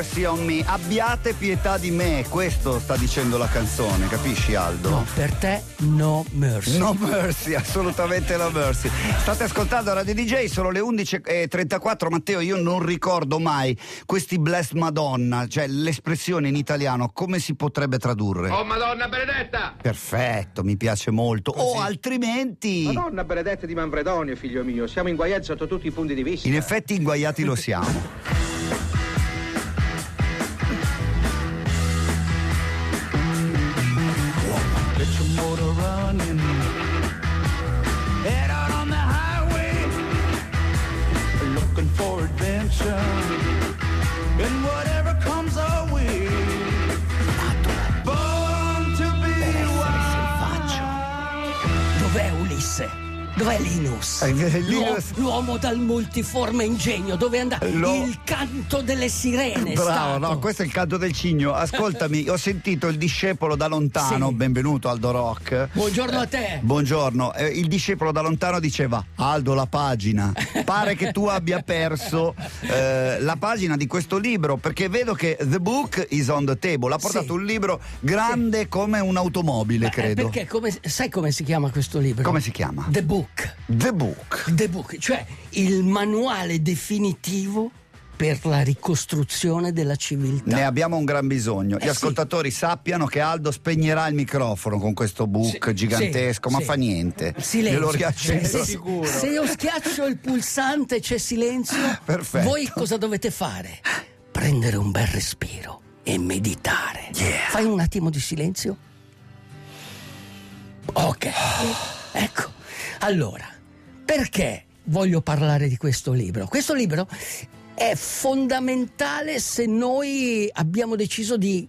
mercy on me. Abbiate pietà di me. Questo sta dicendo la canzone, capisci Aldo? No, per te no mercy. No mercy, assolutamente no mercy. State ascoltando Radio DJ, sono le 11.34. Matteo, io non ricordo mai questi bless Madonna, cioè l'espressione in italiano, come si potrebbe tradurre? Oh Madonna benedetta! Perfetto, mi piace molto. Così. O altrimenti... Madonna benedetta di Manfredonio, figlio mio. Siamo inguaiati sotto tutti i punti di vista. In effetti inguaiati lo siamo. Dov'è Ulisse? Dov'è Linus? Eh, Linus- L'uomo dal multiforme ingegno, dove è andato? Lo- Il canto delle sirene. Bravo, stato. no, questo è il canto del cigno. Ascoltami, ho sentito il discepolo da lontano, Sì. benvenuto Aldo Rock. Buongiorno a te. Buongiorno, Eh, il discepolo da lontano diceva Aldo la pagina, pare che tu abbia perso eh, la pagina di questo libro perché vedo che The Book is on the table, ha portato Sì. un libro grande come un'automobile Beh, credo. Perché come, sai come si chiama questo libro? Come si chiama? The Book. The Book. The Book, cioè il manuale definitivo per la ricostruzione della civiltà. Ne abbiamo un gran bisogno. Gli Eh, sì. ascoltatori sappiano che Aldo spegnerà il microfono con questo book Sì, gigantesco, sì, ma sì. fa niente. Silenzio. Glielo riaccendo. Se, se- se io schiaccio il pulsante c'è silenzio, Perfetto. voi cosa dovete fare? Prendere un bel respiro e meditare. Yeah. Fai un attimo di silenzio. Ok. Ecco. Allora, perché voglio parlare di questo libro? Questo libro è fondamentale se noi abbiamo deciso di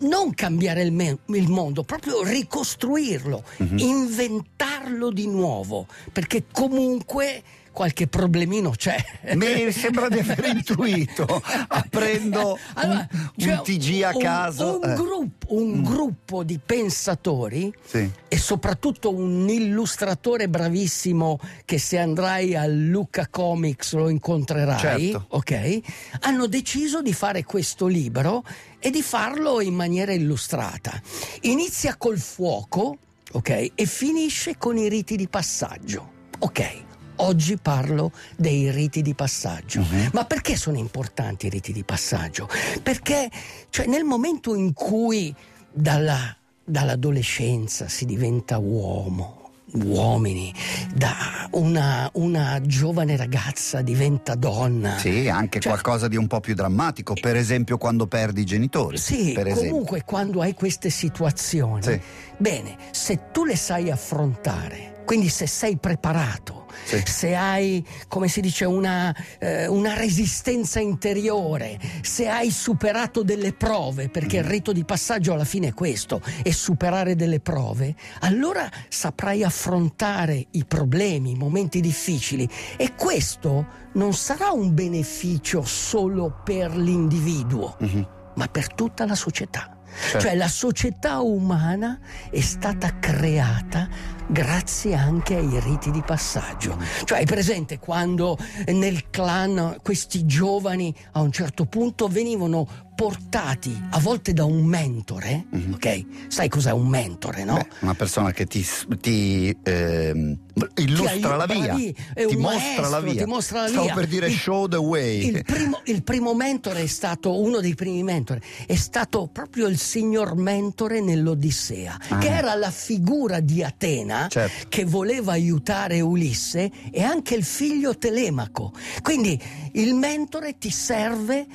non cambiare il, me- il mondo, proprio ricostruirlo, inventarlo di nuovo, perché comunque qualche problemino c'è. Mi sembra di aver intuito, aprendo Allora, un, c'è un TG a un- caso. Un, eh. gruppo, un gruppo di pensatori Sì. e soprattutto un illustratore bravissimo che se andrai al Luca Comics lo incontrerai, Certo. ok? Hanno deciso di fare questo libro e di farlo in maniera illustrata. Inizia col fuoco, ok? E finisce con i riti di passaggio. Ok. Oggi parlo dei riti di passaggio. Ma perché sono importanti i riti di passaggio? Perché cioè, nel momento in cui dalla- dall'adolescenza si diventa uomo, uomini, da una, una giovane ragazza diventa donna. Sì, anche Cioè- qualcosa di un po' più drammatico, per esempio quando perdi i genitori. Sì, comunque quando hai queste situazioni, Sì. bene, se tu le sai affrontare, quindi se sei preparato, Sì. se hai, come si dice, una, eh, una resistenza interiore, se hai superato delle prove, perché Mm. il rito di passaggio alla fine è questo, è superare delle prove, allora saprai affrontare i problemi, i momenti difficili e questo non sarà un beneficio solo per l'individuo Mhm. ma per tutta la società. Certo. Cioè la società umana è stata creata grazie anche ai riti di passaggio. Cioè hai presente quando nel clan questi giovani a un certo punto venivano portati a volte da un mentore, ok? Sai cos'è un mentore, no? Beh, una persona che ti, ti, ehm, illustra la via, è ti mostra maestro, la via. ti mostra la Stavo via. per dire Il- show the way. Il primo, il primo mentore è stato, uno dei primi mentori, è stato proprio il signor mentore nell'Odissea, che era la figura di Atena Certo. che voleva aiutare Ulisse e anche il figlio Telemaco. Quindi il mentore ti serve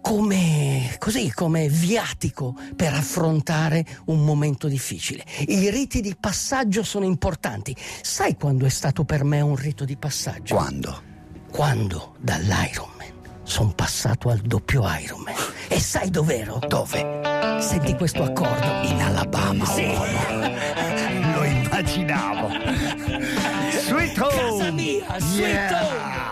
come, così, come viatico per affrontare un momento difficile. I riti di passaggio sono importanti. Sai quando è stato per me un rito di passaggio? Quando? quando dall'Ironman sono passato al doppio Ironman. E sai dov'ero? Dove? Senti questo accordo? In Alabama. Sì. Lo immaginavo. Sweet home. Casa mia, sweet Yeah. home.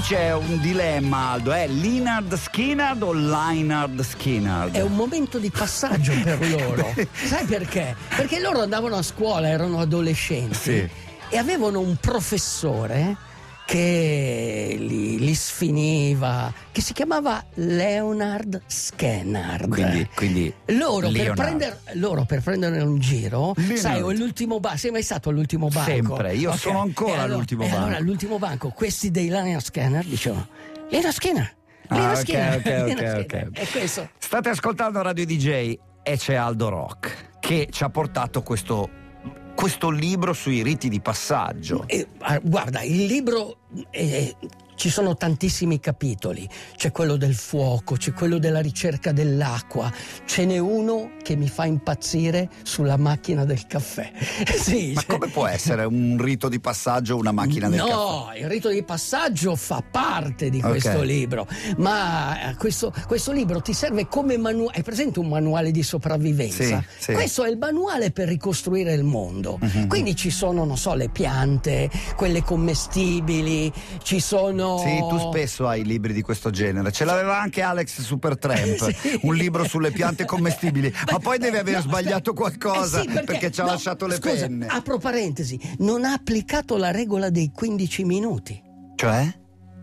C'è un dilemma, Aldo, è Linard Skinard o Linard Skinard? È un momento di passaggio per loro. Sai perché? Perché loro andavano a scuola, erano adolescenti Sì. e avevano un professore che li, li sfiniva, che si chiamava Leonard Skennard. Quindi, quindi Loro per, prender, loro per prendere un giro, Leonard. sai, o l'ultimo banco, sei mai stato all'ultimo banco? Sempre, io Ok. sono ancora allora- all'ultimo banco. allora all'ultimo banco, questi dei Leonard Scanner dicevano, Leonard Skinner, Leonard Ah, ok, Skinner, ok, Leonard ok, Skinner." ok. E questo, State ascoltando Radio DJ e c'è Aldo Rock che ci ha portato questo, questo libro sui riti di passaggio. E, ah, guarda, il libro eh, ci sono tantissimi capitoli. C'è quello del fuoco, c'è quello della ricerca dell'acqua. Ce n'è uno che mi fa impazzire sulla macchina del caffè. sì, Ma cioè- come può essere un rito di passaggio una macchina del caffè? No, il rito di passaggio fa parte di Ok. questo libro, ma eh, questo, questo libro ti serve come manuale. Hai presente un manuale di sopravvivenza? Sì, sì. Questo è il manuale per ricostruire il mondo. Mhm. Quindi ci sono, non so, le piante, quelle commestibili, ci sono. Sì, tu spesso hai libri di questo genere. Ce l'aveva anche Alex Supertramp, Sì. un libro sulle piante commestibili. Ma poi deve aver no, sbagliato qualcosa Eh sì, perché, ci ha no, lasciato le scusa, penne. Apro parentesi, non ha applicato la regola dei 15 minuti. Cioè?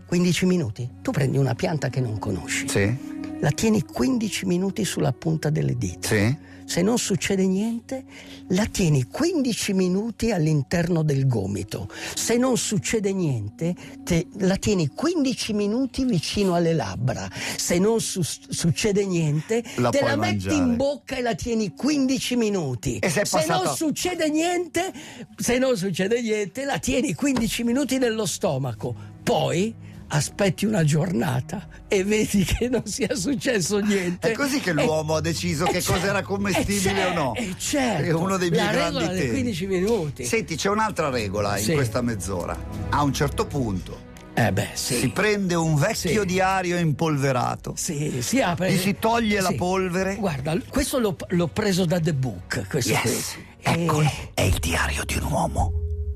15 minuti. Tu prendi una pianta che non conosci. Sì, la tieni 15 minuti sulla punta delle dita. sì. Se non succede niente, la tieni 15 minuti all'interno del gomito. Se non succede niente, te- la tieni 15 minuti vicino alle labbra. Se non su- succede niente, La te la metti mangiare. in bocca e la tieni 15 minuti. E se è se passato- non succede niente, se non succede niente, la tieni 15 minuti nello stomaco. Poi aspetti una giornata e vedi che non sia successo niente. È così che E- l'uomo ha deciso e che cer- cosa era commestibile e o no. E certo, È uno dei miei grandi temi. 15 minuti. Senti, c'è un'altra regola in Sì. questa mezz'ora. A un certo punto Eh beh, sì. si prende un vecchio Sì. diario impolverato. Sì, si apre. Gli si toglie la polvere. Guarda, questo l'ho, l'ho preso da The Book. Questo Yes, eccolo, E- è il diario di un uomo.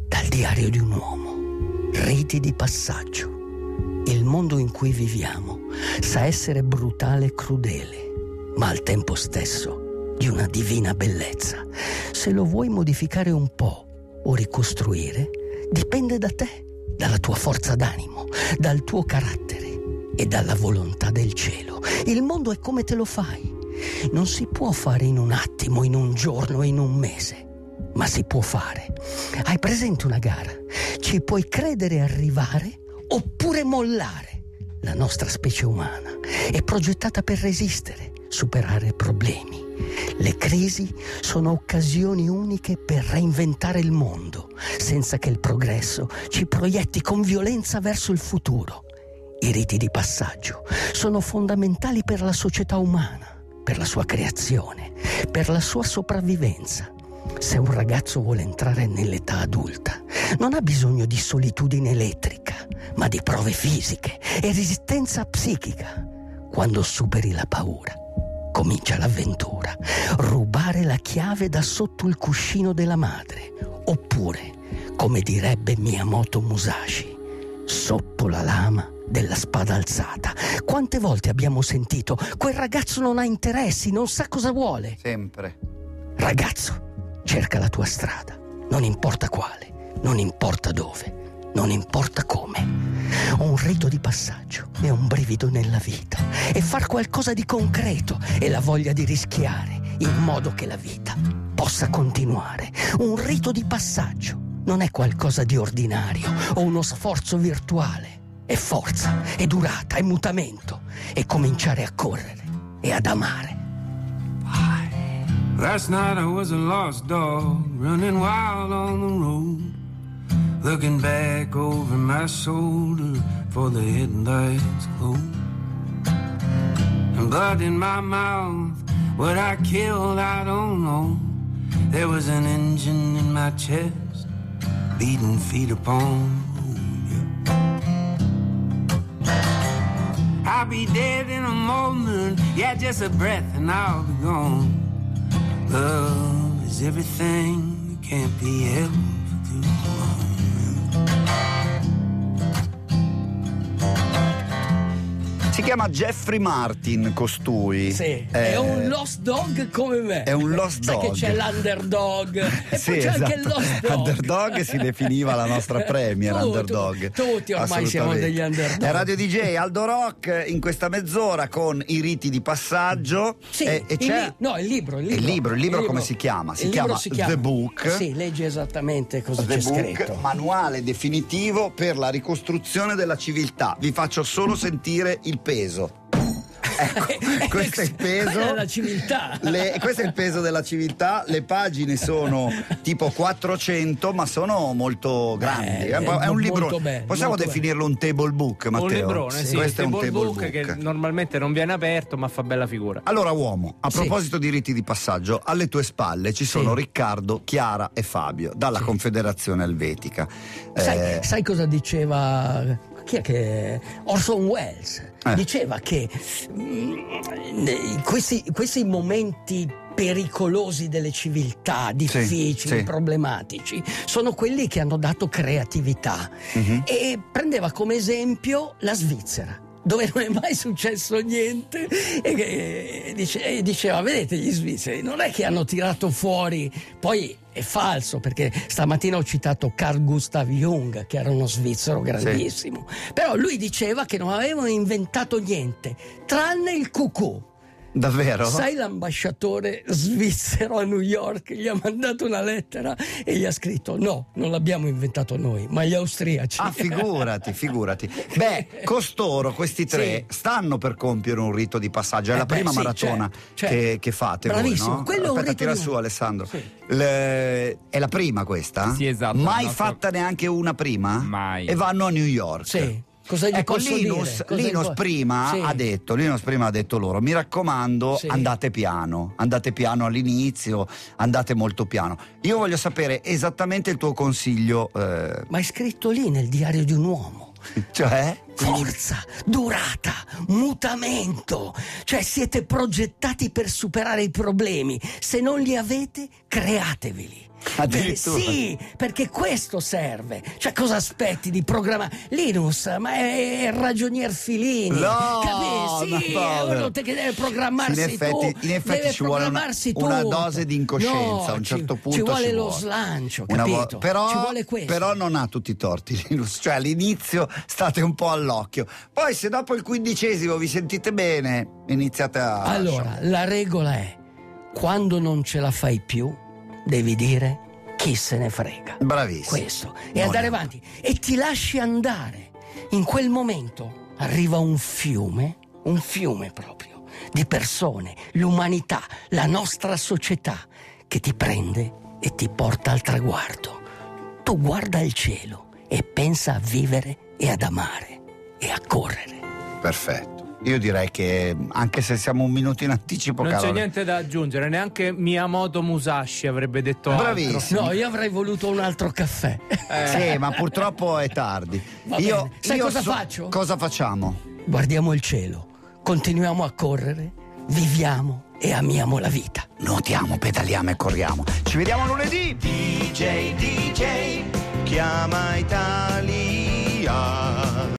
Dal diario di un uomo. Riti di passaggio. Il mondo in cui viviamo sa essere brutale e crudele, ma al tempo stesso di una divina bellezza. Se lo vuoi modificare un po' o ricostruire, dipende da te, dalla tua forza d'animo, dal tuo carattere e dalla volontà del cielo. Il mondo è come te lo fai. Non si può fare in un attimo, in un giorno, in un mese ma si può fare. Hai presente una gara? Ci puoi credere arrivare oppure mollare. La nostra specie umana è progettata per resistere, superare problemi. Le crisi sono occasioni uniche per reinventare il mondo, senza che il progresso ci proietti con violenza verso il futuro. I riti di passaggio sono fondamentali per la società umana, per la sua creazione, per la sua sopravvivenza. Se un ragazzo vuole entrare nell'età adulta, non ha bisogno di solitudine elettrica, ma di prove fisiche e resistenza psichica. Quando superi la paura, comincia l'avventura. Rubare la chiave da sotto il cuscino della madre. Oppure, come direbbe Miyamoto Musashi, sotto la lama della spada alzata. Quante volte abbiamo sentito, quel ragazzo non ha interessi, non sa cosa vuole. Sempre. Ragazzo, cerca la tua strada, non importa quale, non importa dove, non importa come. Un rito di passaggio e un brivido nella vita e far qualcosa di concreto e la voglia di rischiare in modo che la vita possa continuare. Un rito di passaggio non è qualcosa di ordinario o uno sforzo virtuale. È forza, è durata, è mutamento, è cominciare a correre e ad amare. Last night I was a lost dog, running wild on the road, looking back over my shoulder for the headlights glow. And blood in my mouth, what I killed I don't know. There was an engine in my chest, beating feet upon I'll be dead in a moment, yeah, just a breath and I'll be gone. Love is everything that can't be held chiama Jeffrey Martin, costui. Sì, Eh, è un lost dog come me. È un lost Sai dog. che c'è l'underdog e Sì, poi c'è anche il esatto. lost dog. Underdog si definiva la nostra premier, Tu- tu- underdog. tutti ormai siamo degli underdog. È Radio DJ Aldo Rock in questa mezz'ora con i riti di passaggio. Sì, e, e il c'è li- no, il libro, il Il libro. libro, il libro come si chiama? Si Il libro chiama The Book. Sì, leggi esattamente cosa The c'è Book, scritto. manuale definitivo per la ricostruzione della civiltà. Vi faccio solo sentire il peso. Ecco, questo è il peso. Quella è la civiltà. Le- questo è il peso della civiltà. Le pagine sono tipo 400, ma sono molto grandi. Eh, è, un, un libro. bello, Possiamo definirlo un table book, Matteo? Un librone, sì, Questo è un table table book, book. che normalmente non viene aperto, ma fa bella figura. Allora, uomo, a Sì. proposito di riti di passaggio, alle tue spalle ci sono Riccardo, Chiara e Fabio dalla Confederazione Elvetica. Sai, Eh, sai cosa diceva chi è che Orson Welles? Eh. Diceva che mm, questi, questi momenti pericolosi delle civiltà, difficili, sì. problematici, sono quelli che hanno dato creatività. mhm. E prendeva come esempio la Svizzera. Dove non è mai successo niente, e, che- dice- e diceva: Vedete, gli svizzeri non è che hanno tirato fuori, poi è falso perché stamattina ho citato Carl Gustav Jung, che era uno svizzero grandissimo. Però lui diceva che non avevano inventato niente, tranne il cucù. Davvero? Sai l'ambasciatore svizzero a New York gli ha mandato una lettera e gli ha scritto: No, non l'abbiamo inventato noi, ma gli austriaci. Ah, figurati, figurati. Beh, costoro, questi tre, Sì. stanno per compiere un rito di passaggio. È Eh la beh, prima sì, maratona cioè, che, cioè. che fate Bravissimo, voi, no? quello è un Aspetta, rito tira di- su, Alessandro. Sì. Le- È la prima questa? Sì, esatto, Mai nostro- fatta neanche una prima? Mai. E vanno a New York. Sì. Cosa gli ecco, Linus, Linus prima Sì. ha detto, Linus prima ha detto loro, mi raccomando, Sì. andate piano, andate piano all'inizio, andate molto piano. Io voglio sapere esattamente il tuo consiglio, eh, Ma è scritto lì nel diario di un uomo. cioè? Forza, durata, mutamento. Cioè siete progettati per superare i problemi. Se non li avete, createveli. Addirittura. Sì, perché questo serve. Cioè, cosa aspetti di programmare? Linus, ma è il ragionier Filini. No, Capisci? Sì, no, è uno no. che deve programmarsi In effetti- tu. in effetti deve ci vuole una- una dose di incoscienza, No, a un ci- certo punto Ci vuole ci lo vuole. slancio, vo- però, ci vuole questo. però non ha tutti i torti Linus, cioè all'inizio state un po' all'occhio, poi se dopo il quindicesimo vi sentite bene iniziate a... Allora, la regola è: quando non ce la fai più, devi dire chi se ne frega. Bravissimo. Questo. E Non andare avanti. E ti lasci andare. In quel momento arriva un fiume, un fiume proprio, di persone, l'umanità, la nostra società, che ti prende e ti porta al traguardo. Tu guarda il cielo e pensa a vivere e ad amare e a correre. Perfetto. Io direi che anche se siamo un minuto in anticipo, Non c'è caro, niente da aggiungere, neanche Miyamoto Musashi avrebbe detto altro. Bravissimo. No, io avrei voluto un altro caffè. Sì, ma purtroppo è tardi. Va io, bene. Sai io cosa so- faccio? Cosa facciamo? Guardiamo il cielo, continuiamo a correre, viviamo e amiamo la vita. Nuotiamo, pedaliamo e corriamo. Ci vediamo lunedì. DJ, DJ, chiama Italia.